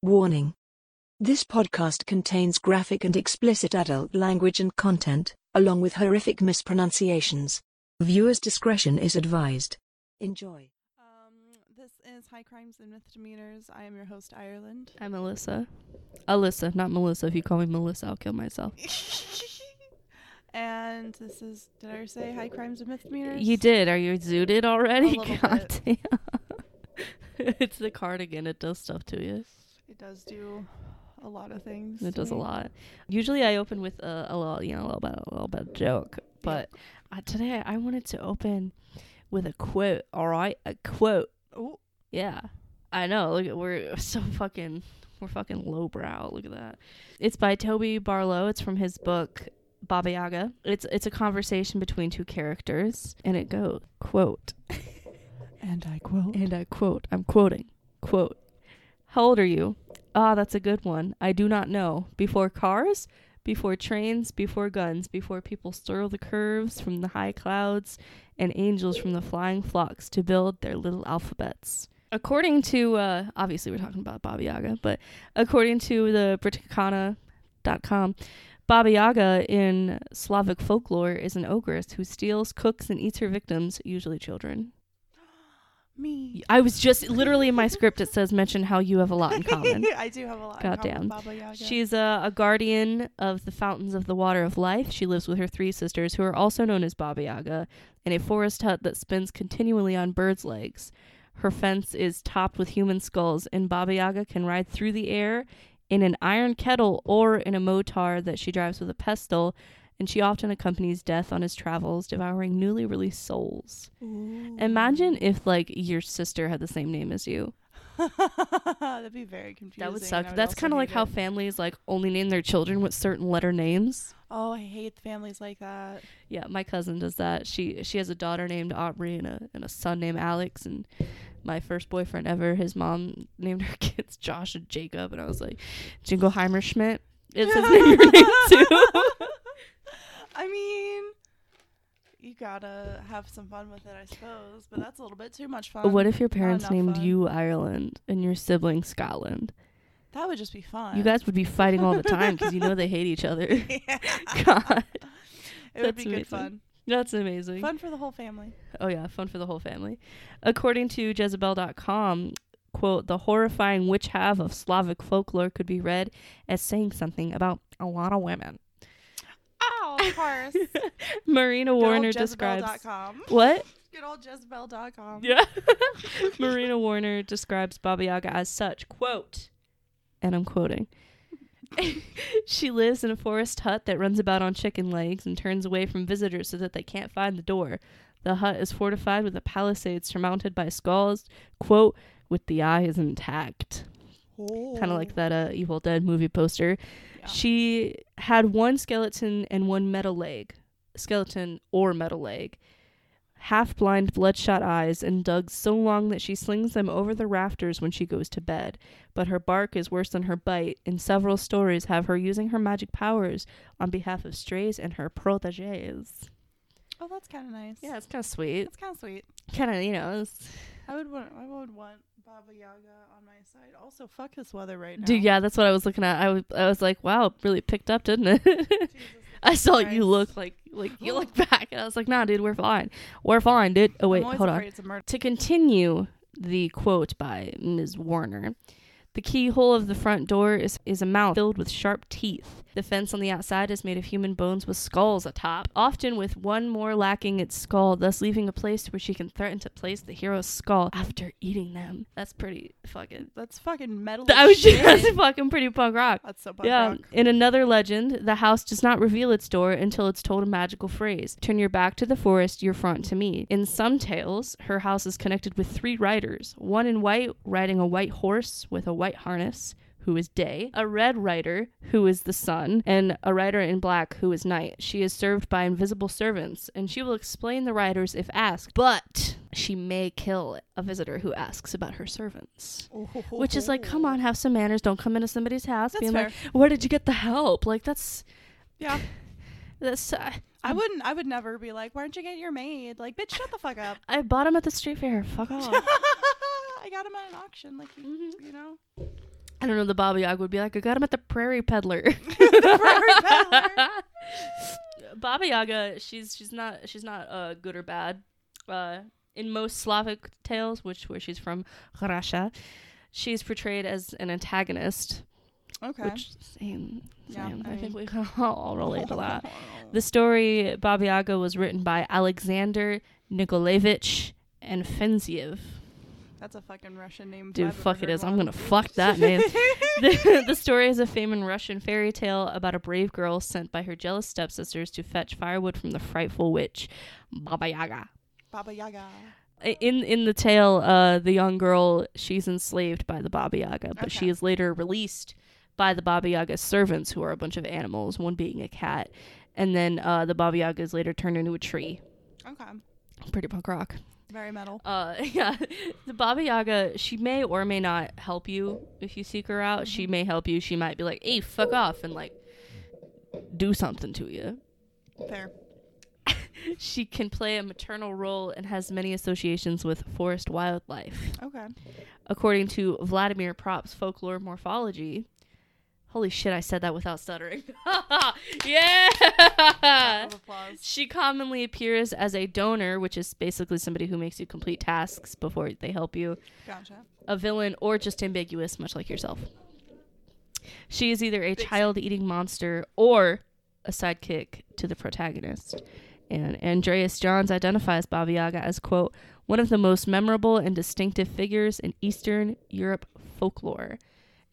Warning. This podcast contains graphic and explicit adult language and content, along with horrific mispronunciations. Viewers' discretion is advised. Enjoy. Um, this is High Crimes and Misdemeanors. I am your host, Ireland. I'm Alyssa. Alyssa, not Melissa. If you call me Melissa, I'll kill myself. and this is, did I say High Crimes and Misdemeanors? You did. Are you zooted already? A little God damn. it's the cardigan. It does stuff to you. It does do a lot of things. It does a lot. Usually, I open with a, a little, you know, a little bit, a little bit of joke. But uh, today, I wanted to open with a quote. All right, a quote. Oh, Yeah, I know. Look, at we're so fucking, we're fucking lowbrow. Look at that. It's by Toby Barlow. It's from his book Baba Yaga. It's it's a conversation between two characters, and it goes quote, and I quote. and I quote. I'm quoting. Quote. How old are you? Ah, that's a good one. I do not know. Before cars, before trains, before guns, before people stir the curves from the high clouds and angels from the flying flocks to build their little alphabets. According to, uh, obviously we're talking about Baba Yaga, but according to the Britannica.com, Baba Yaga in Slavic folklore is an ogress who steals, cooks, and eats her victims, usually children. Me. I was just literally in my script. It says mention how you have a lot in common. I do have a lot Goddamn. in common with Baba Yaga. She's a, a guardian of the fountains of the water of life. She lives with her three sisters, who are also known as Baba Yaga, in a forest hut that spins continually on birds' legs. Her fence is topped with human skulls, and Baba Yaga can ride through the air in an iron kettle or in a motar that she drives with a pestle, and she often accompanies death on his travels, devouring newly released souls. Ooh. Imagine if, like, your sister had the same name as you. That'd be very confusing. That would suck. Would That's kind of like hate how families like only name their children with certain letter names. Oh, I hate families like that. Yeah, my cousin does that. She she has a daughter named Aubrey and a and a son named Alex and my first boyfriend ever, his mom named her kids Josh and Jacob and I was like, Jingleheimer Schmidt. It's his name too. I mean, you gotta have some fun with it, I suppose. But that's a little bit too much fun. what if your parents named fun. you Ireland and your sibling Scotland? That would just be fun. You guys would be fighting all the time because you know they hate each other. yeah. God, It would be That's good amazing. fun. that's amazing. Fun for the whole family. Oh yeah, fun for the whole family. According to Jezebel.com, quote, the horrifying witch have of Slavic folklore could be read as saying something about a lot of women. Of course. Marina Warner describes what? Good old Jezebel.com. Yeah. Marina Warner describes Baba Yaga as such, quote, and I'm quoting. she lives in a forest hut that runs about on chicken legs and turns away from visitors so that they can't find the door. The hut is fortified with a palisade surmounted by skulls, quote, with the eyes intact. Kind of like that uh, Evil Dead movie poster. Yeah. She had one skeleton and one metal leg, skeleton or metal leg, half blind, bloodshot eyes, and dug so long that she slings them over the rafters when she goes to bed. But her bark is worse than her bite, and several stories have her using her magic powers on behalf of strays and her proteges. Oh, that's kind of nice. Yeah, it's kind of sweet. It's kind of sweet. Kind of, you know, it's, I would want. I would want Baba Yaga on my side. Also, fuck this weather right now. dude. Yeah, that's what I was looking at. I was, I was like, wow, really picked up, didn't it? Jesus I saw Christ. you look like like you look back, and I was like, "Nah, dude, we're fine. We're fine, dude." Oh wait, hold on. It's a murder. To continue the quote by Ms. Warner, the keyhole of the front door is is a mouth filled with sharp teeth. The fence on the outside is made of human bones with skulls atop, often with one more lacking its skull, thus leaving a place where she can threaten to place the hero's skull after eating them. That's pretty fucking. That's fucking metal. That was shit. just fucking pretty punk rock. That's so punk Yeah. rock. In another legend, the house does not reveal its door until it's told a magical phrase Turn your back to the forest, your front to me. In some tales, her house is connected with three riders one in white, riding a white horse with a white harness. Who is day, a red rider, who is the sun, and a rider in black, who is night. She is served by invisible servants, and she will explain the riders if asked, but she may kill a visitor who asks about her servants. Which is like, come on, have some manners. Don't come into somebody's house That's being fair. like, where did you get the help? Like that's Yeah. that's. Uh, I wouldn't. I would never be like, "Why don't you get your maid?" Like, bitch, shut the fuck up. I bought him at the street fair. Fuck off. I got him at an auction. Like, you, Mhm. you know. I don't know. The Baba Yaga would be like, I got him at the Prairie Peddler. Prairie Peddler. Baba Yaga, she's she's not she's not uh good or bad. Uh, in most Slavic tales, which where she's from Russia, she's portrayed as an antagonist. Okay. Which same, Yeah, same. I I, think we can all relate to that. The story Baba Yaga was written by Alexander Nikolaevich Afanasyev. That's a fucking Russian name. Dude, fuck it is. I'm gonna fuck that name. the, the story is a famous Russian fairy tale about a brave girl sent by her jealous stepsisters to fetch firewood from the frightful witch Baba Yaga. Baba Yaga. In in the tale, uh, the young girl she's enslaved by the Baba Yaga, but she is later released by the Baba Yaga's servants, who are a bunch of animals, one being a cat, and then uh, the Baba Yaga is later turned into a tree. Okay. Pretty punk rock. Very metal. Uh, yeah, the Baba Yaga, she may or may not help you if you seek her out. She may help you. She might be like, "Hey, fuck off," and like do something to you. Fair. She can play a maternal role and has many associations with forest wildlife. Okay. According to Vladimir Propp's folklore morphology, holy shit, I said that without stuttering. yeah! Round of applause. She commonly appears as a donor, which is basically somebody who makes you complete tasks before they help you, Gotcha. a villain, or just ambiguous, much like yourself. She is either a child eating monster or a sidekick to the protagonist. And Andreas Johns identifies Baba Yaga as, quote, one of the most memorable and distinctive figures in Eastern Europe folklore,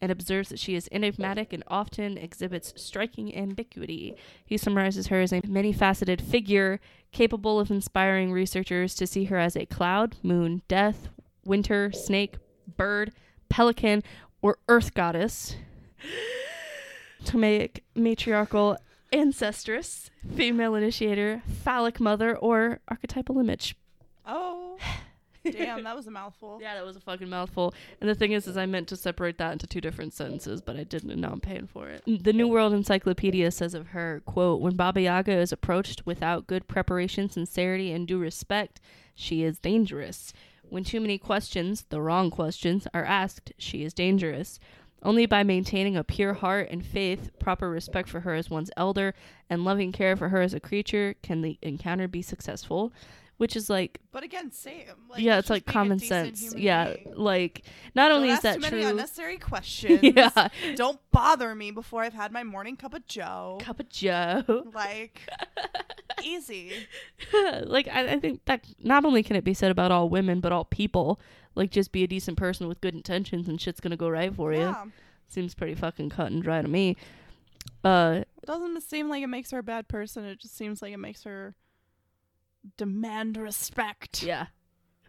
and observes that she is enigmatic and often exhibits striking ambiguity. He summarizes her as a many faceted figure capable of inspiring researchers to see her as a cloud, moon, death, winter, snake, bird, pelican, or earth goddess. totemic matriarchal ancestress, female initiator, phallic mother, or archetypal image. Damn, that was a mouthful. Yeah, that was a fucking mouthful. And the thing is, is I meant to separate that into two different sentences, but I didn't, and now I'm paying for it. The New World Encyclopedia says of her, quote, When Baba Yaga is approached without good preparation, sincerity, and due respect, she is dangerous. When too many questions, the wrong questions, are asked, she is dangerous. Only by maintaining a pure heart and faith, proper respect for her as one's elder, and loving care for her as a creature can the encounter be successful. Which is like But again, same. Like, yeah, it's like common sense. Yeah, being. like not Don't only is that too many true. unnecessary questions. yeah, Don't bother me before I've had my morning cup of Joe. cup of Joe. Like, easy. like I, I think that not only can it be said about all women, but all people. Like just be a decent person with good intentions, and shit's gonna go right for you. Seems pretty fucking cut and dry to me. Uh, It doesn't seem like it makes her a bad person. It just seems like it makes her demand respect. yeah.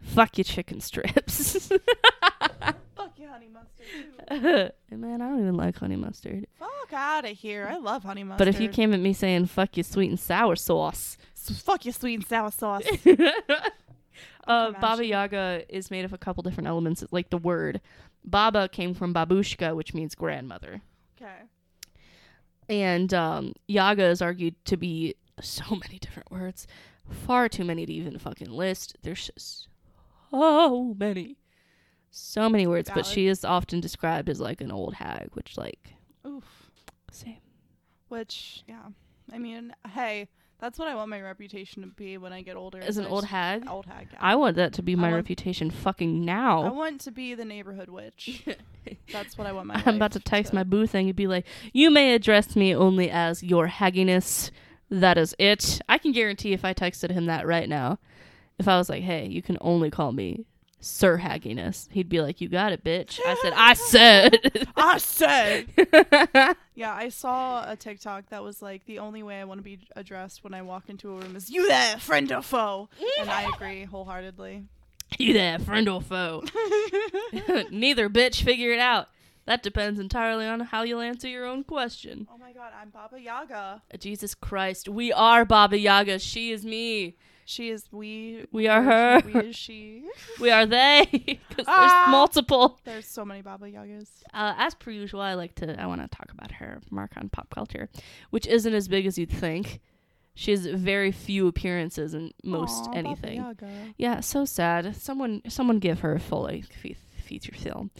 Fuck your chicken strips. Fuck you, honey mustard. too. Man, I don't even like honey mustard. Fuck out of here. I love honey mustard. But if you came at me saying "fuck your sweet and sour sauce," S- fuck your sweet and sour sauce. uh, Baba. Yaga is made of a couple different elements, like the word. Baba came from babushka, which means grandmother. Okay. And um, Yaga is argued to be so many different words. Far too many to even fucking list. There's just so many. So many words, but she is often described as like an old hag, which, like, Oof. same. Which, yeah. I mean, hey, that's what I want my reputation to be when I get older. As an old hag, Old hag. Yeah. I want that to be my want- reputation fucking now. I want to be the neighborhood witch. That's what I want my. I'm about to text my boo thing and be like, "You may address me only as your hagginess. That is it." I can guarantee if I texted him that right now, if I was like, "Hey, you can only call me Sir Hagginess," he'd be like, "You got it, bitch." I said, "I said." I said. Yeah, I saw a TikTok that was like the only way I want to be addressed when I walk into a room is you there, friend or foe, and I agree wholeheartedly. you there, friend or foe? Neither, bitch. Figure it out. That depends entirely on how you'll answer your own question. Oh my god, I'm Baba Yaga. Jesus Christ, we are Baba Yaga. She is me. She is we. We are her. We is she. We are they. Because Ah. there's multiple. There's so many Baba Yagas. Uh, as per usual, I like to. I want to talk about her mark on pop culture, which isn't as big as you'd think. She has very few appearances in most Aw, Baba anything. Yaga. Yeah, so sad. Someone, someone, give her a full length feature film.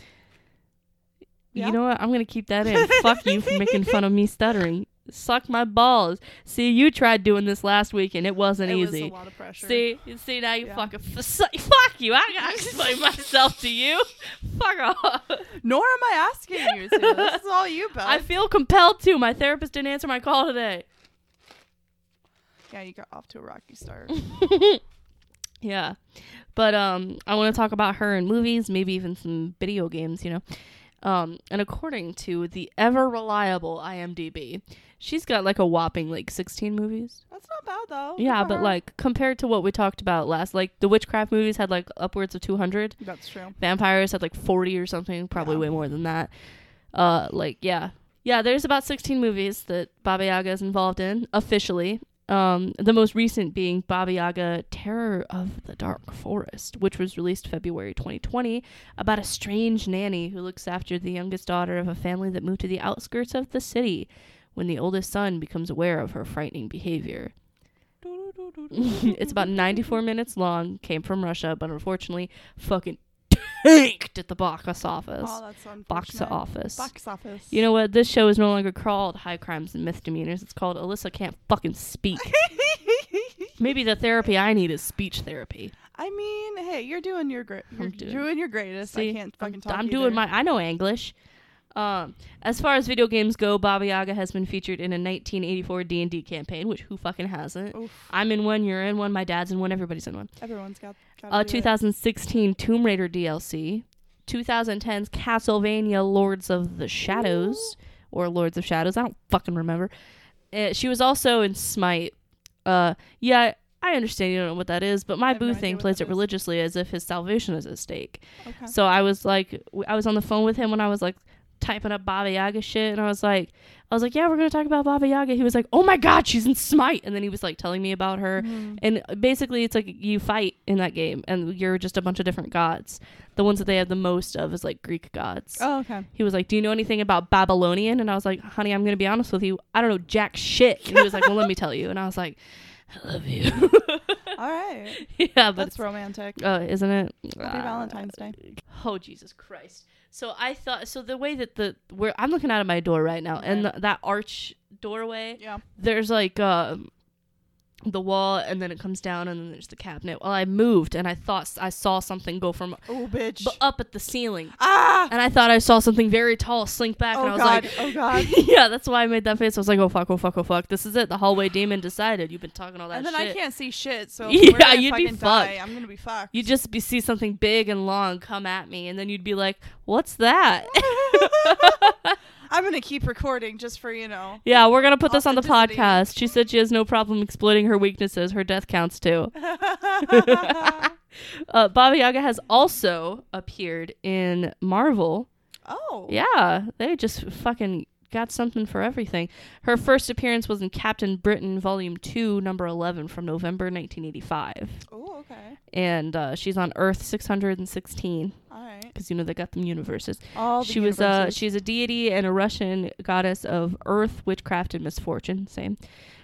Yeah. You know what? I'm gonna keep that in. Fuck you for making fun of me stuttering. Suck my balls. See, you tried doing this last week and it wasn't it easy. was a lot of pressure. See, you see now you Yeah. fucking f- fuck you. I gotta explain myself to you. Fuck off. Nor am I asking you to. This is all you. I feel compelled to. My therapist didn't answer my call today. yeah, you got off to a rocky start. Yeah. But um I want to talk about her in movies, maybe even some video games, you know. Um and according to the ever reliable IMDb, she's got like a whopping like 16 movies. That's not bad though. Yeah, but her. like compared to what we talked about last, like the witchcraft movies had like upwards of 200. that's true. Vampires had like 40 or something, probably Yeah. way more than that. Uh like yeah. Yeah, there's about 16 movies that Baba Yaga is involved in officially. Um, the most recent being Baba Yaga Terror of the Dark Forest, which was released February 2020, about a strange nanny who looks after the youngest daughter of a family that moved to the outskirts of the city when the oldest son becomes aware of her frightening behavior. it's about 94 minutes long, came from Russia, but unfortunately, fucking tanked at the box office. Oh, that's box office. Box office. You know what? This show is no longer called High Crimes and Misdemeanors. It's called Alyssa Can't Fucking Speak. Maybe the therapy I need is speech therapy. I mean, hey, you're doing your great. You're I'm doing- doing your greatest. See, I can't I'm, fucking talk. I'm either. doing my. I know English. Um, as far as video games go, Baba Yaga has been featured in a 1984 D&D campaign, which who fucking hasn't? Oof, I'm in one, you're in one, my dad's in one, everybody's in one. everyone's got. Uh, 2016 Tomb Raider DLC, 2010's Castlevania Lords of the Shadows or Lords of Shadows. I don't fucking remember. Uh, she was also in Smite. Uh, yeah, I understand you don't know what that is, but my have no boo thing plays it is. religiously as if his salvation is at stake. Okay. So I was like, I was on the phone with him when I was like typing up Baba Yaga shit, and I was like, I was like, yeah, we're gonna talk about Baba Yaga. He was like, oh my god, she's in Smite, and then he was like telling me about her, Mhm. and basically it's like you fight in that game, and you're just a bunch of different gods. The ones that they have the most of is like Greek gods. Oh, okay. He was like, "Do you know anything about Babylonian?" And I was like, "Honey, I'm gonna be honest with you. I don't know jack shit." And he was like, "Well, let me tell you." And I was like, "I love you." All right. yeah, but That's romantic. uh, isn't it? Happy Uh, Valentine's Day. Oh Jesus Christ! So I thought so. The way that the where I'm looking out of my door right now, and the, that arch doorway, Yeah. there's like um the wall, and then it comes down, and then there's the cabinet. Well, I moved, and I thought I saw something go from Oh, bitch. b- up at the ceiling, ah. and I thought I saw something very tall slink back, Oh and I was god. like. oh god. yeah, that's why I made that face. I was like, "Oh fuck, oh fuck, oh fuck! This is it. The hallway demon decided. You've been talking all that and then shit. I can't see shit. So Yeah, you'd be fucking die, fucked. I'm gonna be fucked. You'd just be, see something big and long come at me, and then you'd be like, "What's that?" I'm gonna keep recording just for you know. yeah, we're gonna put this on the podcast. She said she has no problem exploiting her weaknesses. Her death counts too. Uh, Baba Yaga has also appeared in Marvel. oh. Yeah, they just fucking got something for everything. Her first appearance was in Captain Britain Volume Two, Number Eleven, from November 1985, Oh, okay. and uh, she's on Earth 616 All right. because you know they got them universes. All the she was uh she's a deity and a Russian goddess of earth, witchcraft, and misfortune. Same.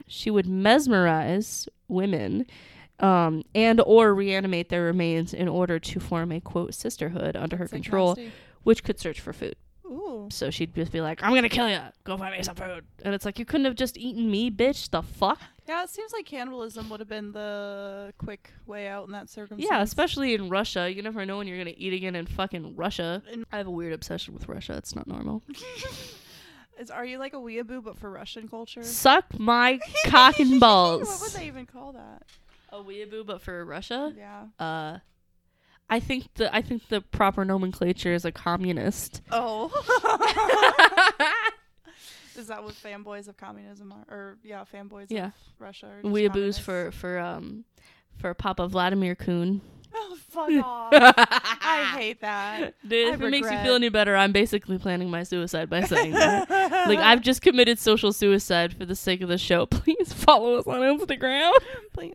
She would mesmerize women, um, and or reanimate their remains in order to form a quote sisterhood under her That's, control, which could search for food. Ooh. So she'd just be like, "I'm gonna kill you. Go find me some food." And it's like you couldn't have just eaten me, bitch. The fuck? Yeah, it seems like cannibalism would have been the quick way out in that circumstance. Yeah, especially in Russia. You never know when you're gonna eat again in fucking Russia. In- I have a weird obsession with Russia. It's not normal. Is are you like a weeaboo but for Russian culture? Suck my cock and balls. what would they even call that? A weeaboo, but for Russia. Yeah. Uh, I think the I think the proper nomenclature is a communist. Oh. Is that what fanboys of communism are? Or yeah, fanboys Yeah. of Russia. Weeaboos communists? for for um for Papa Vladimir Kuhn. Oh fuck off! I hate that. If it makes you feel any better, I'm basically planning my suicide by saying that. like I've just committed social suicide for the sake of the show. Please follow us on Instagram. Please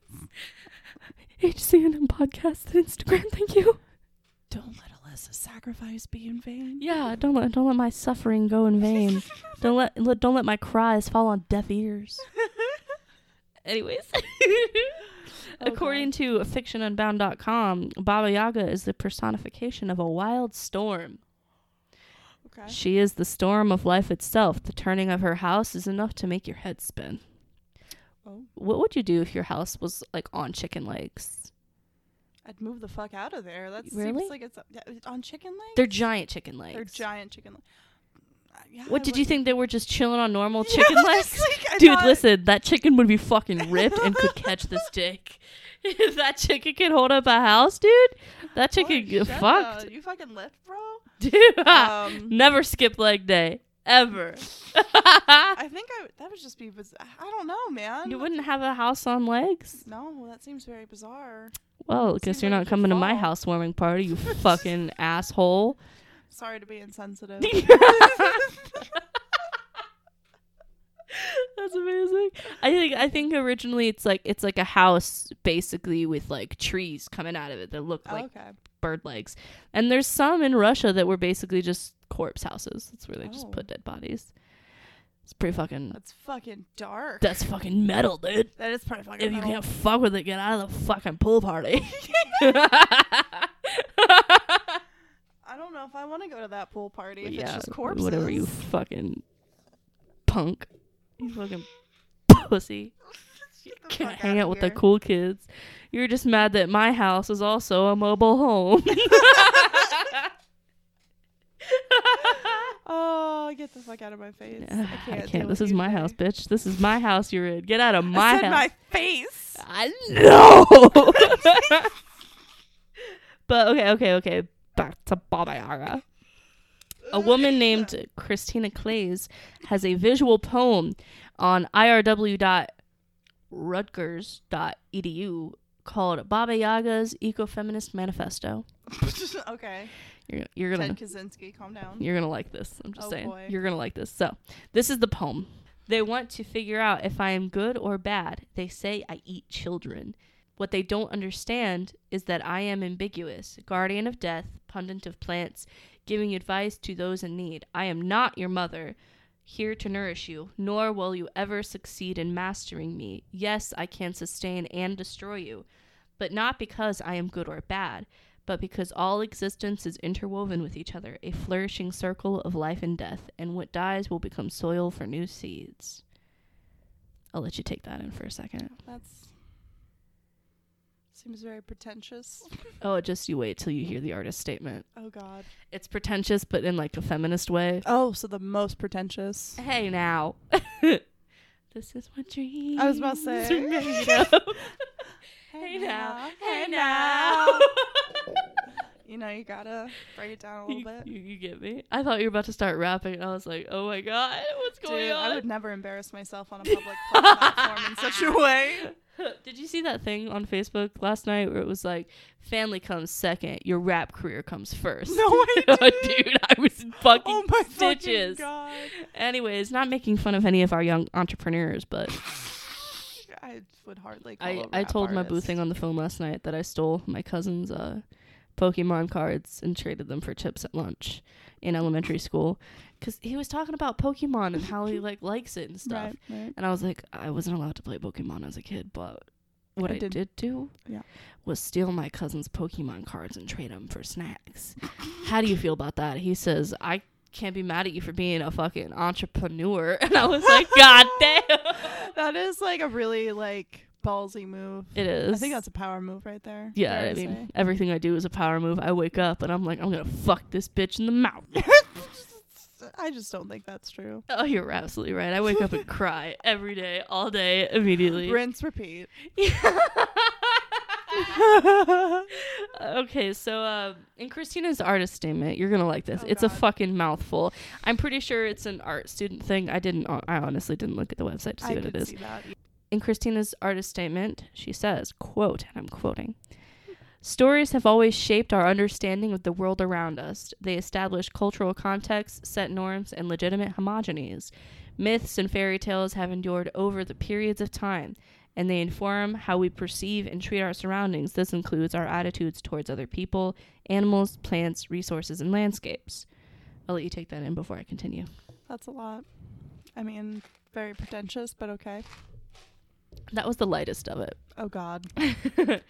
HCNM podcast and Instagram. Thank you. don't let Alyssa's sacrifice be in vain. Yeah, don't let don't let my suffering go in vain. don't let, let don't let my cries fall on deaf ears. Anyways, according to fictionunbound.com, Baba Yaga is the personification of a wild storm. Okay. She is the storm of life itself. The turning of her house is enough to make your head spin. Oh. What would you do if your house was like on chicken legs? I'd move the fuck out of there. That Really? seems like it's yeah, on chicken legs. They're giant chicken legs. They're giant chicken legs. Uh, yeah, What did you think they were just chilling on normal Yeah, chicken legs? like, Dude, listen, that chicken would be fucking ripped and could catch this dick. if that chicken can hold up a house, dude, that chicken Holy get fucked. You fucking lift, bro. Dude, Um, never skip leg day. Ever. I think I that would just be. Biz- I don't know, man. you wouldn't have a house on legs? No, that seems very bizarre. Well, guess you're like not coming to my housewarming party, you fucking asshole. Sorry to be insensitive. That's amazing. I think I think originally it's like it's like a house basically with like trees coming out of it that look like okay. Bird legs. And there's some in Russia that were basically just corpse houses. That's where they just Oh. put dead bodies. It's pretty fucking That's fucking dark. that's fucking metal, dude. that is pretty fucking. If you metal. can't fuck with it, get out of the fucking pool party. I don't know if I want to go to that pool party if it's yeah, just corpses. whatever you fucking punk. You fucking pussy. Get the Can't fuck hang outta out with the here. cool kids. You're just mad that my house is also a mobile home. Oh, get the fuck out of my face! I I can't. can't. This is my today. house, bitch. This is my house you're in. Get out of I my said house. my face. I know. but okay, okay, okay. Back to Baba Yaga. A oh, woman named Christina Clays has a visual poem on irw.rutgers.edu called Baba Yaga's Ecofeminist Manifesto. okay. You're, you're gonna Ted Kaczynski, calm down. you're gonna like this. I'm just Oh, saying. boy. You're gonna like this. So, this is the poem. They want to figure out if I am good or bad. They say I eat children. What they don't understand is that I am ambiguous, guardian of death, pundit of plants, giving advice to those in need. I am not your mother, here to nourish you, nor will you ever succeed in mastering me. Yes, I can sustain and destroy you, but not because I am good or bad, but because all existence is interwoven with each other, a flourishing circle of life and death, and what dies will become soil for new seeds. I'll let you take that in for a second. That's seems very pretentious. Oh, just you wait till you hear the artist statement. Oh God. It's pretentious, but in like a feminist way. Oh, so the most pretentious. Hey now. this is what dreams I was about to say. hey now. Hey now. You know, you gotta break it down a little bit. you, you get me? I thought you were about to start rapping, and I was like, oh my god, what's going Dude, on? I would never embarrass myself on a public platform in such a way. Did you see that thing on Facebook last night where it was like, family comes second, your rap career comes first? No, I didn't. Dude, I was in fucking Oh my stitches. fucking god! Anyways, not making fun of any of our young entrepreneurs, but would hardly. I, I told my boo thing on the phone last night that I stole my cousin's uh, Pokemon cards and traded them for chips at lunch in elementary school because he was talking about Pokemon and how he like likes it and stuff. Right, right. And I was like, I wasn't allowed to play Pokemon as a kid, but what I I, did- did, do Yeah. was steal my cousin's Pokemon cards and trade them for snacks. How do you feel about that? He says, I can't be mad at you for being a fucking entrepreneur. And I was like, God damn. That is like a really like ballsy move. It is. I think that's a power move right there. Yeah, I mean, say. everything I do is a power move. I wake up and I'm like, I'm gonna fuck this bitch in the mouth. I just don't think that's true. oh, you're absolutely right. I wake up and cry every day, all day, immediately. Rinse, repeat. okay, so uh, in Christina's artist statement, you're gonna like this. Oh, it's a fucking mouthful. I'm pretty sure it's an art student thing. I didn't. I honestly didn't look at the website to see I what it is. see that. In Christina's artist statement, she says, quote, and I'm quoting, Stories have always shaped our understanding of the world around us. They establish cultural contexts, set norms, and legitimate hegemonies. Myths and fairy tales have endured over the periods of time, and they inform how we perceive and treat our surroundings. This includes our attitudes towards other people, animals, plants, resources, and landscapes. I'll let you take that in before I continue. That's a lot. I mean, very pretentious, but okay. That was the lightest of it. Oh God,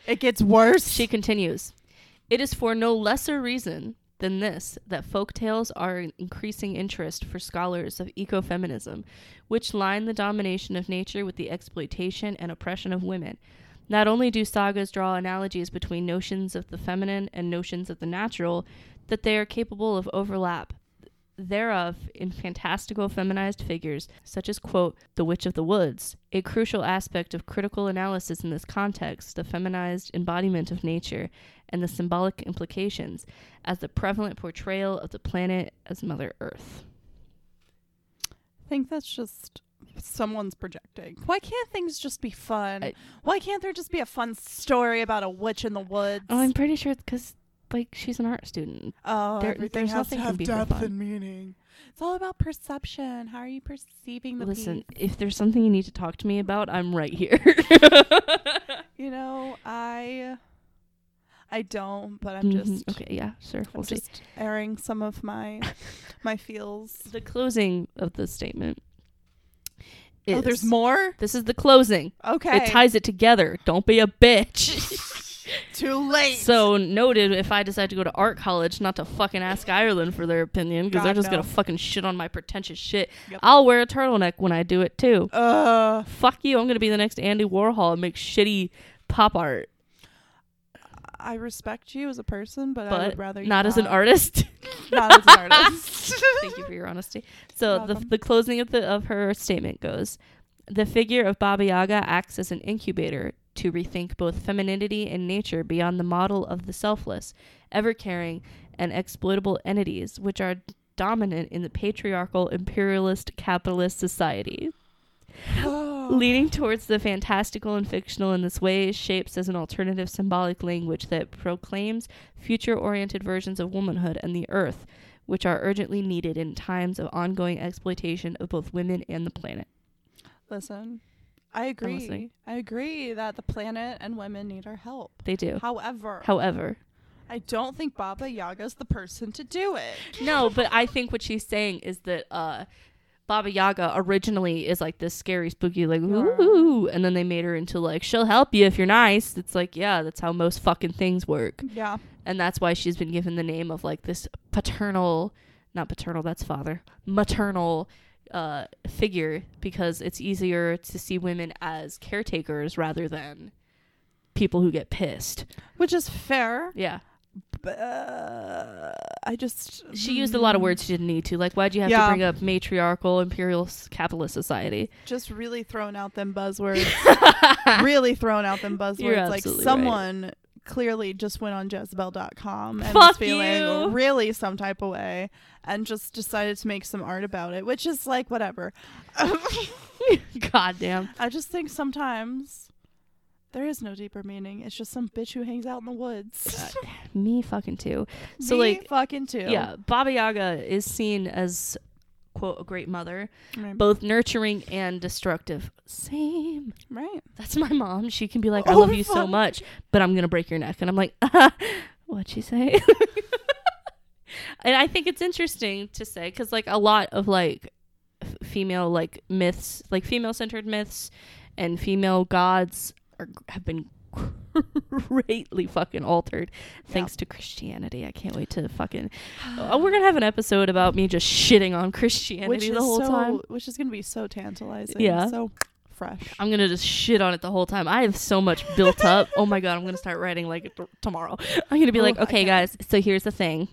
it gets worse. She continues, It is for no lesser reason than this that folk tales are an increasing interest for scholars of ecofeminism, which line the domination of nature with the exploitation and oppression of women. Not only do sagas draw analogies between notions of the feminine and notions of the natural, that they are capable of overlap thereof in fantastical feminized figures, such as, quote, the Witch of the Woods, a crucial aspect of critical analysis in this context, the feminized embodiment of nature, and the symbolic implications, as the prevalent portrayal of the planet as Mother Earth. I think that's just someone's projecting. Why can't things just be fun? I- Why can't there just be a fun story about a witch in the woods? Oh, I'm pretty sure it's because, like, she's an art student. Oh, There- everything there's has nothing to can have depth and meaning. It's all about perception. How are you perceiving the Listen, piece? if there's something you need to talk to me about, I'm right here. You know, I, I don't, but I'm Mhm. just okay, yeah, sure. I'm We'll see. just airing some of my my feels. The closing of the statement. Is, Oh, there's more. This is the closing. Okay, It ties it together. Don't be a bitch. too late. so noted if I decide to go to art college, not to fucking ask Ireland for their opinion because they're just no. gonna fucking shit on my pretentious shit. Yep. I'll wear a turtleneck when I do it too. uh, Fuck you. I'm gonna be the next Andy Warhol and make shitty pop art, I respect you as a person, but, I but would rather you not as an artist. Not as an artist. Thank you for your honesty. So the the closing of the of her statement goes, the figure of Baba Yaga acts as an incubator to rethink both femininity and nature beyond the model of the selfless, ever caring, and exploitable entities which are dominant in the patriarchal imperialist capitalist society. Leaning towards the fantastical and fictional in this way shapes as an alternative symbolic language that proclaims future oriented versions of womanhood and the earth, which are urgently needed in times of ongoing exploitation of both women and the planet. Listen, I agree. I agree that the planet and women need our help. They do. However, However, I don't think Baba Yaga's the person to do it. no, but I think what she's saying is that uh, Baba Yaga originally is like this scary, spooky, like ooh, and then they made her into like she'll help you if you're nice. It's like yeah, that's how most fucking things work. Yeah. and that's why she's been given the name of like this paternal not paternal that's father maternal uh figure because it's easier to see women as caretakers rather than people who get pissed Which is fair. yeah But uh, I just she used a lot of words she didn't need to like why'd you have Yeah. to bring up matriarchal imperial capitalist society just really throwing out them buzzwords. really throwing out them buzzwords. Like someone. right. Clearly just went on Jezebel.com and Fuck was feeling you. really some type of way and just decided to make some art about it, which is like whatever. god damn I just think sometimes there is no deeper meaning. It's just some bitch who hangs out in the woods. Uh, me fucking too so Me like fucking too. yeah baba yaga is seen as quote a great mother Right. both nurturing and destructive. Same. right. That's my mom. She can be like, I Oh, love you so much, but I'm going to break your neck. And I'm like, what'd she say? and I think it's interesting to say because, like, a lot of like f- female like myths, like female centered myths and female gods are, have been greatly fucking altered thanks to Christianity. I can't wait to fucking. Oh, we're gonna have an episode about me just shitting on Christianity which the whole so, time. which is gonna be so tantalizing. Yeah. So fresh. I'm gonna just shit on it the whole time. I have so much built up. Oh my god, I'm gonna start writing like th- tomorrow. I'm gonna be Ooh, like, oh, okay, guys. So here's the thing.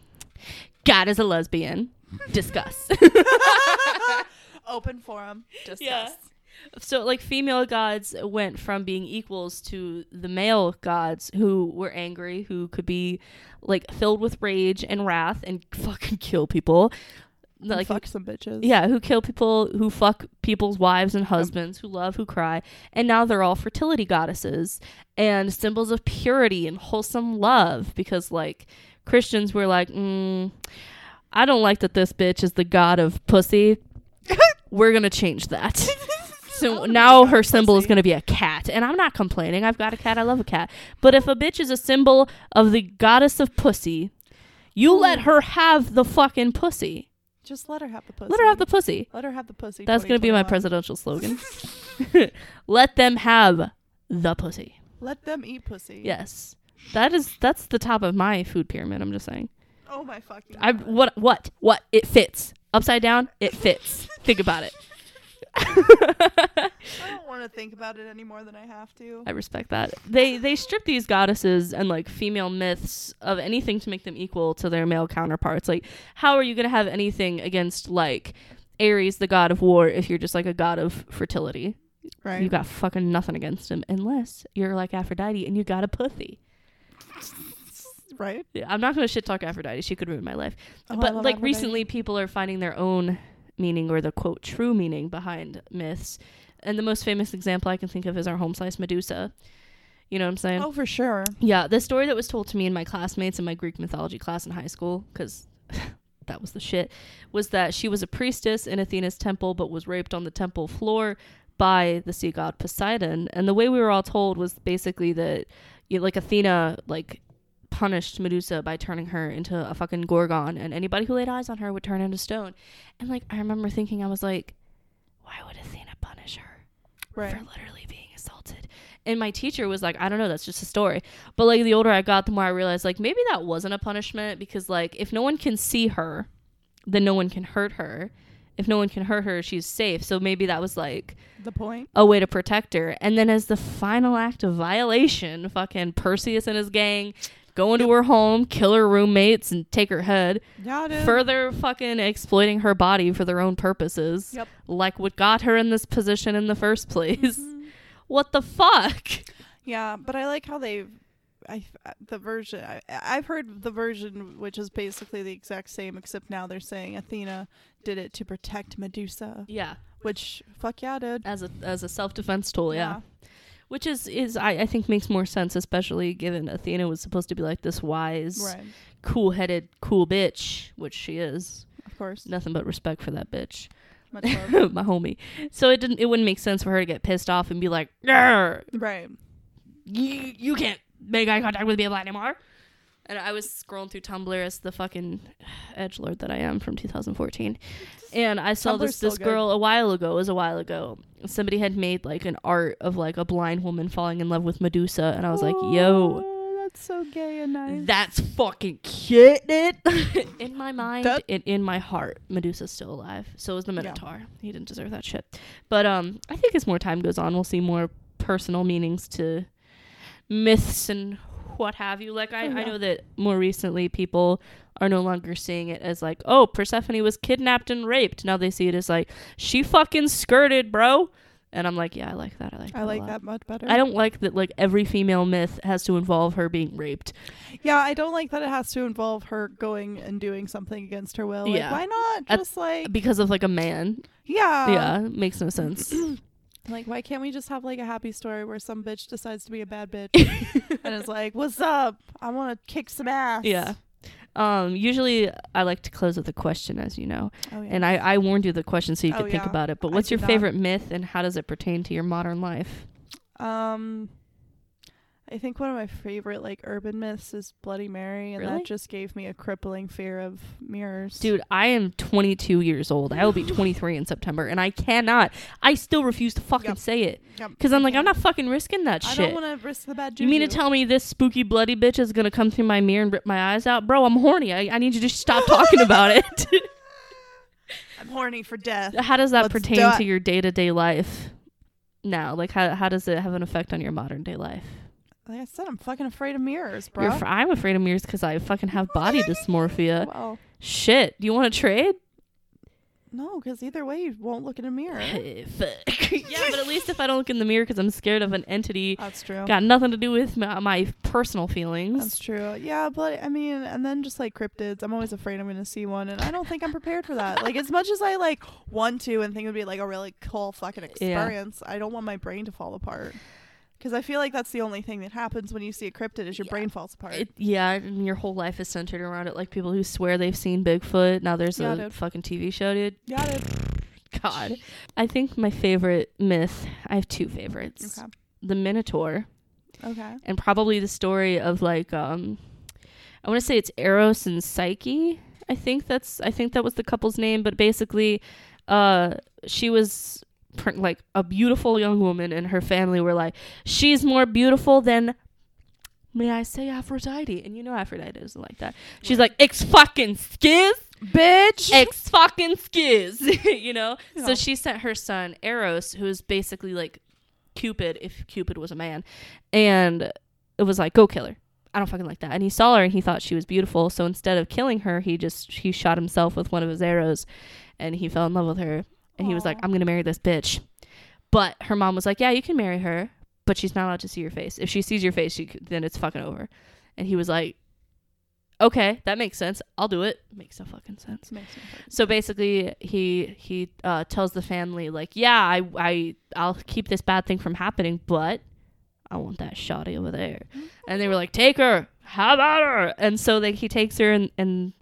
God is a lesbian. Discuss. Open forum. Discuss. Yeah. So like female gods went from being equals to the male gods who were angry, who could be like filled with rage and wrath and fucking kill people. And Like fuck some bitches. Yeah, who kill people, who fuck people's wives and husbands, who love, who cry. And now they're all fertility goddesses and symbols of purity and wholesome love because, like, Christians were like, mm, I don't like that this bitch is the god of pussy. we're going to change that. So oh, now her symbol is going to be a cat. And I'm not complaining. I've got a cat. I love a cat. But if a bitch is a symbol of the goddess of pussy, you hmm. let her have the fucking pussy. Just let her have the pussy. Let her have the pussy. Let her have the pussy. That's going to be my presidential slogan. Let them have the pussy. Let them eat pussy. Yes. That is that's the top of my food pyramid, I'm just saying. Oh my fucking. I what what what? It fits. Upside down, it fits. Think about it. I don't want to think about it any more than I have to. I respect that. They they strip these goddesses and like female myths of anything to make them equal to their male counterparts. Like, how are you gonna have anything against like Ares, the god of war, if you're just like a god of fertility? Right. You got fucking nothing against him, unless you're like Aphrodite and you got a pussy. right. Yeah, I'm not gonna shit talk Aphrodite. She could ruin my life. Oh, but like Aphrodite. recently, people are finding their own meaning or the quote true meaning behind myths. And the most famous example I can think of is our home slice Medusa. You know what I'm saying? Oh, for sure. Yeah, the story that was told to me and my classmates in my Greek mythology class in high school, because that was the shit, was that she was a priestess in Athena's temple but was raped on the temple floor by the sea god Poseidon. And the way we were all told was basically that, you like, Athena, like, punished Medusa by turning her into a fucking gorgon, and anybody who laid eyes on her would turn into stone. And, like, I remember thinking, I was like, why would Athena punish her? Right. for literally being assaulted. And my teacher was like, I don't know, that's just a story. But like the older I got, the more I realized like maybe that wasn't a punishment because like if no one can see her, then no one can hurt her. If no one can hurt her, she's safe. So maybe that was like The point. a way to protect her. And then as the final act of violation, fucking Perseus and his gang go into her home, kill her roommates, and take her head Yeah, dude. further fucking exploiting her body for their own purposes. Yep. Like what got her in this position in the first place. Mhm. What the fuck? Yeah, but I like how they've I the version I, I've heard the version which is basically the exact same except now they're saying Athena did it to protect Medusa, Yeah, which fuck yeah, dude. as a as a self defense tool. Yeah. Which is is I, I think makes more sense, especially given Athena was supposed to be like this wise, right. cool headed, cool bitch, which she is. Of course, Nothing but respect for that bitch, my homie. So it didn't it wouldn't make sense for her to get pissed off and be like, right. you you can't make eye contact with me anymore. And I was scrolling through Tumblr as the fucking edge lord that I am from 2014, and I saw Tumblr's this this girl a while ago. It was a while ago. Somebody had made like an art of like a blind woman falling in love with Medusa, and I was like, "Yo, Oh, that's so gay and nice. that's fucking cute." in my mind, That- in, in my heart, Medusa's still alive. So is the Minotaur. He didn't deserve that shit. But um, I think as more time goes on, we'll see more personal meanings to myths and what have you. Like I, Oh, I know that more recently people are no longer seeing it as like, oh, Persephone was kidnapped and raped. Now they see it as like she fucking skirted, bro. And I'm like, yeah, I like that. I like. That I a like that much better. I don't like that. Like every female myth has to involve her being raped. Yeah, I don't like that it has to involve her going and doing something against her will. Like, Yeah. why not At- just like because of like a man. yeah, yeah, makes no sense. Like, why can't we just have like a happy story where some bitch decides to be a bad bitch and is like, "What's up? I want to kick some ass." yeah. Um, usually I like to close with a question, as you know, Oh yeah. and I, I warned you the question so you Oh, could think yeah. about it. But I what's your not. favorite myth, and how does it pertain to your modern life? um, I think one of my favorite like urban myths is Bloody Mary, and Really? that just gave me a crippling fear of mirrors. Dude, I am 22 years old. I will be 23 in September, and I cannot. I still refuse to fucking Yep. say it because I I'm like, I'm can't. fucking risking that I shit. I don't want to risk the bad juju. You mean to tell me this spooky bloody bitch is gonna come through my mirror and rip my eyes out, bro? I'm horny. I, I need you to stop talking about it. I'm horny for death? how does that Let's pertain to your day to day life now? Like, how how does it have an effect on your modern day life? Like I said, I'm fucking afraid of mirrors, bro. You're fr- I'm afraid of mirrors because I fucking have body dysmorphia. well, Shit, do you want to trade? no, because either way, you won't look in a mirror. Fuck. yeah, but at least if I don't look in the mirror because I'm scared of an entity, That's true. got nothing to do with my, my personal feelings. That's true. Yeah, but I mean, and then just like cryptids, I'm always afraid I'm going to see one, and I don't think I'm prepared for that. like as much as I like want to and think it would be like a really cool fucking experience, I don't want my brain to fall apart. Because I feel like that's the only thing that happens when you see a cryptid is your Yeah. brain falls apart. It, yeah, and your whole life is centered around it. Like people who swear they've seen Bigfoot. Now there's Yeah, a dude. fucking TV show, dude. yeah, dude. God. I think my favorite myth, I have two favorites. Okay. The Minotaur, Okay. and probably the story of like, um, I want to say it's Eros and Psyche. I think that's, I think that was the couple's name, but basically, uh, she was like a beautiful young woman, and her family were like, she's more beautiful than may I say Aphrodite? And you know Aphrodite isn't like that. She's like, ex fucking skiz, Bitch. ex fucking skiz, you know? Yeah. So she sent her son, Eros, who's basically like Cupid, if Cupid was a man, and it was like, go kill her. I don't fucking like that. And he saw her and he thought she was beautiful. So instead of killing her, he just he shot himself with one of his arrows, and he fell in love with her. And he was like, I'm gonna marry this bitch. But her mom was like, Yeah, you can marry her, but she's not allowed to see your face. If she sees your face, she, then it's fucking over. And he was like, Okay, that makes sense. I'll do it. Makes no fucking sense. Makes me fucking- So basically, he he uh, tells the family like, "Yeah, I I I'll keep this bad thing from happening, but I want that shotty over there." And they were like, "Take her. How about her?" And so like he takes her and and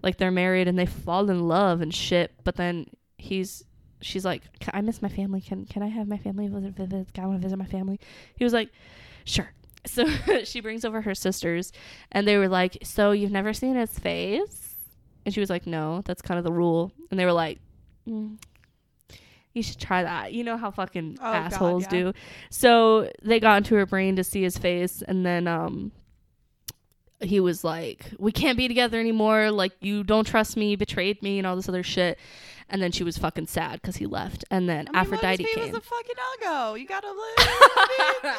like they're married and they fall in love and shit. But then he's she's like, "I miss my family. Can can I have my family visit? visit I want to visit my family." He was like, "Sure." So she brings over her sisters, and they were like, "So you've never seen his face?" And she was like, "No, that's kind of the rule." And they were like, mm, "You should try that." You know how fucking Oh, God, assholes yeah. do. So they got into her brain to see his face, and then um, he was like, "We can't be together anymore. Like you don't trust me, you betrayed me, and all this other shit." And then she was fucking sad because he left. And then I mean, Aphrodite came. was a fucking uggo. You gotta live.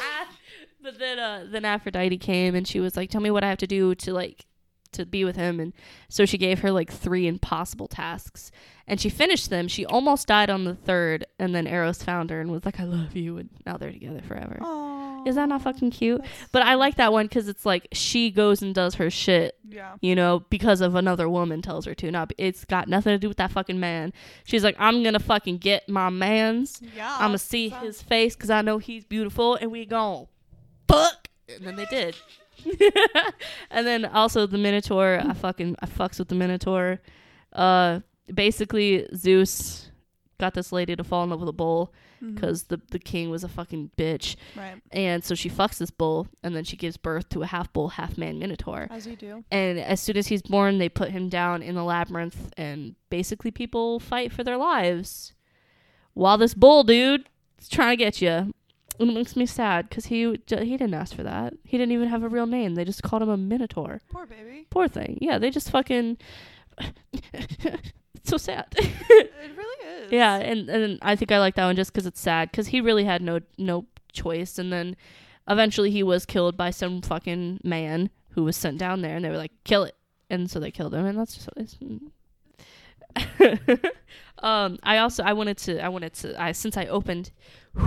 but then uh then Aphrodite came and she was like, Tell me what I have to do to like to be with him and so she gave her like three impossible tasks and she finished them. She almost died on the third and then Eros found her and was like, I love you and now they're together forever. Is that not fucking cute? But I like that one because it's like she goes and does her shit, Yeah. you know, because of another woman tells her to. Not it's got nothing to do with that fucking man. She's like, I'm gonna fucking get my man's. Yeah. I'm gonna see so- his face because I know he's beautiful, and we gon' fuck. And then they did. and then also the Minotaur. I fucking I fucks with the Minotaur. Uh, basically Zeus got this lady to fall in love with a bull Mm-hmm. Because the the king was a fucking bitch, Right. and so she fucks this bull, and then she gives birth to a half bull, half man Minotaur. As you do. And as soon as he's born, they put him down in the labyrinth, and basically people fight for their lives. While this bull dude is trying to get you. And it makes me sad because he he didn't ask for that. He didn't even have a real name. They just called him a minotaur. Poor baby. Poor thing. Yeah, they just fucking. So sad. It really is. yeah, and and I think I like that one just because it's sad because he really had no no choice, and then eventually he was killed by some fucking man who was sent down there, and they were like, "Kill it," and so they killed him, and that's just. It's, um, I also I wanted to I wanted to I since I opened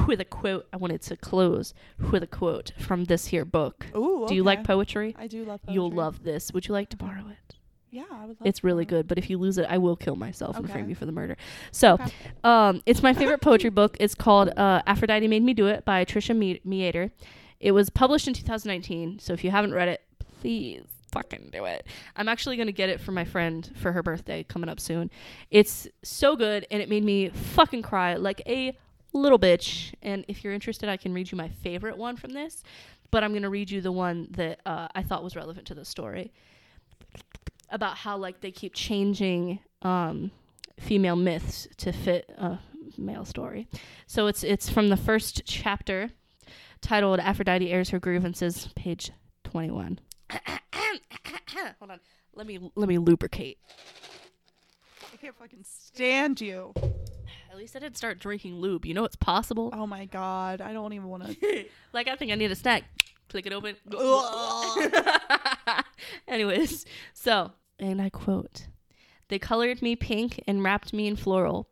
with a quote I wanted to close with a quote from this here book. Ooh. Do you like poetry? I do love poetry. You'll love this. Would you like to borrow it? Yeah, I would love It's really good, but if you lose it, I will kill myself and frame Okay. you for the murder. So, Okay. um, it's my favorite poetry book. It's called uh, Aphrodite Made Me Do It by Trista Me- Mateer. It was published in 2019, so if you haven't read it, please fucking do it. I'm actually going to get it for my friend for her birthday coming up soon. It's so good, and it made me fucking cry like a little bitch. And if you're interested, I can read you my favorite one from this, but I'm going to read you the one that uh, I thought was relevant to the story about how like they keep changing um, female myths to fit a male story. So it's it's from the first chapter titled Aphrodite airs her grievances, page 21. Hold on. Let me let me lubricate. I can't fucking stand you. At least I didn't start drinking lube. You know it's possible. Oh my god. I don't even want to. like I think I need a snack. Click it open. Anyways, so, and I quote They colored me pink and wrapped me in floral.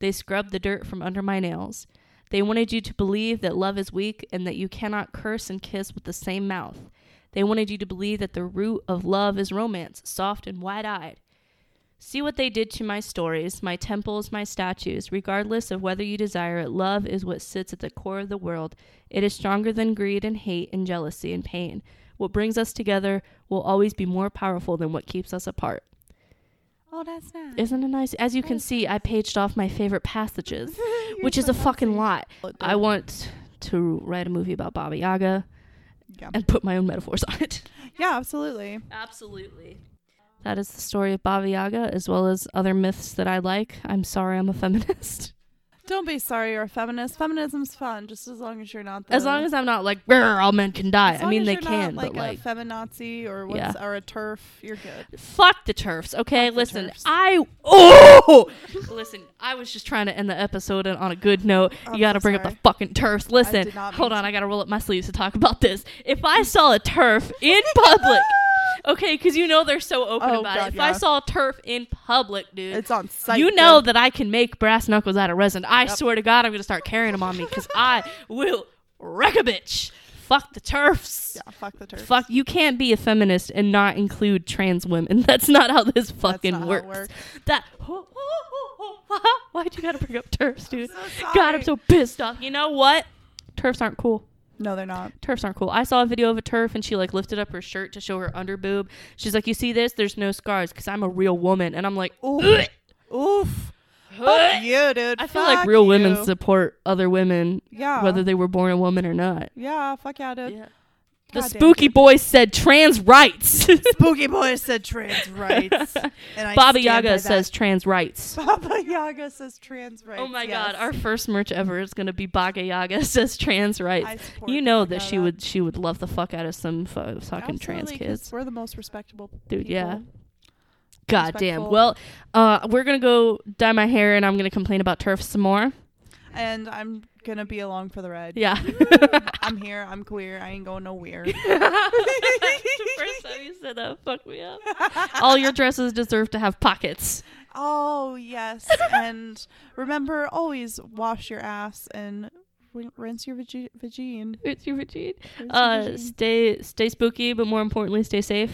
They scrubbed the dirt from under my nails. They wanted you to believe that love is weak and that you cannot curse and kiss with the same mouth. They wanted you to believe that the root of love is romance, soft and wide eyed. See what they did to my stories, my temples, my statues. Regardless of whether you desire it, love is what sits at the core of the world. It is stronger than greed and hate and jealousy and pain. What brings us together will always be more powerful than what keeps us apart. Oh, that's nice. Isn't it nice? As you can see, I paged off my favorite passages, which is so a fucking lot. Well, I want to write a movie about Baba Yaga Yeah. and put my own metaphors on it. Yeah, absolutely. Absolutely. That is the story of Baba Yaga, as well as other myths that I like. I'm sorry, I'm a feminist. Don't be sorry you're a feminist. Feminism's fun, just as long as you're not. The, As long as I'm not like, all men can die. I mean, they can, like but like, a feminazi or what's Yeah. or a TERF, you're good. fuck the TERFs. Okay, Fuck listen, TERFs. I oh, listen, I was just trying to end the episode on a good note. I'm you got to so bring up the fucking TERFs. Listen, hold on, to. I got to roll up my sleeves to talk about this. If I saw a TERF in public. Okay, because you know they're so open Oh, about God, it. If I saw TERF in public, dude, It's on site. you know that I can make brass knuckles out of resin. I Yep. swear to God, I'm gonna start carrying them on me because I will wreck a bitch. Fuck the TERFs. Yeah, fuck the TERF. Fuck, you can't be a feminist and not include trans women. That's not how this That's fucking not how it works. works. That why'd you gotta bring up TERFs, dude? so God, I'm so pissed off. You know what? TERFs aren't cool. No, they're not. TERFs aren't cool. I saw a video of a TERF and she like lifted up her shirt to show her underboob. She's like, "You see this? There's no scars because I'm a real woman." And I'm like. "Ugh." Oof. Fuck you, dude. I feel like Fuck real women support other women, Yeah. whether they were born a woman or not. Yeah. Fuck yeah, dude. The spooky boys said trans rights. Spooky boy said trans rights. And Baba Yaga says trans rights. Baba Yaga says trans rights. Oh my yes. god, our first merch ever is gonna be Baba Yaga says trans rights. You know that she would she would love the fuck out of some fu- fucking trans kids. We're the most respectable. Dude, people. yeah. God damn. Well, uh, we're gonna go dye my hair and I'm gonna complain about TERF some more. And I'm gonna be along for the ride. Yeah. I'm here. I'm queer. I ain't going nowhere. First time you said that fucked me up. All your dresses deserve to have pockets. oh yes. and remember, always wash your ass and rin- rinse your vagi- vagine. It's your routine. Rinse your Uh, vagine. stay stay spooky, but more importantly, stay safe.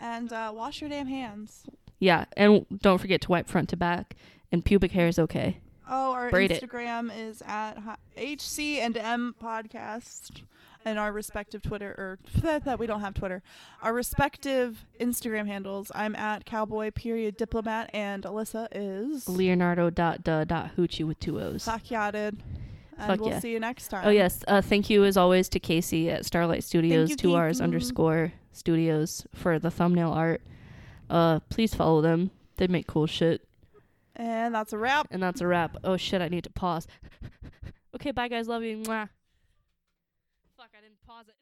and uh, wash your damn hands. Yeah, and don't forget to wipe front to back. And pubic hair is okay. Oh, our Braid. Instagram is at HC and M podcast, and our respective Twitter or that, we don't have Twitter. Our respective Instagram handles. I'm at Cowboy period Diplomat, and Alyssa is Leonardo dot da dot hoochie with two O's. Sakyatted. And Fuck we'll yeah. see you next time. Oh yes, uh, thank you as always to Casey at Starrlight Studios, you, two R's underscore studios for the thumbnail art. Uh, please follow them. They make cool shit, And that's a wrap. and that's a wrap. Oh shit, I need to pause. okay, bye guys, love you. Mwah.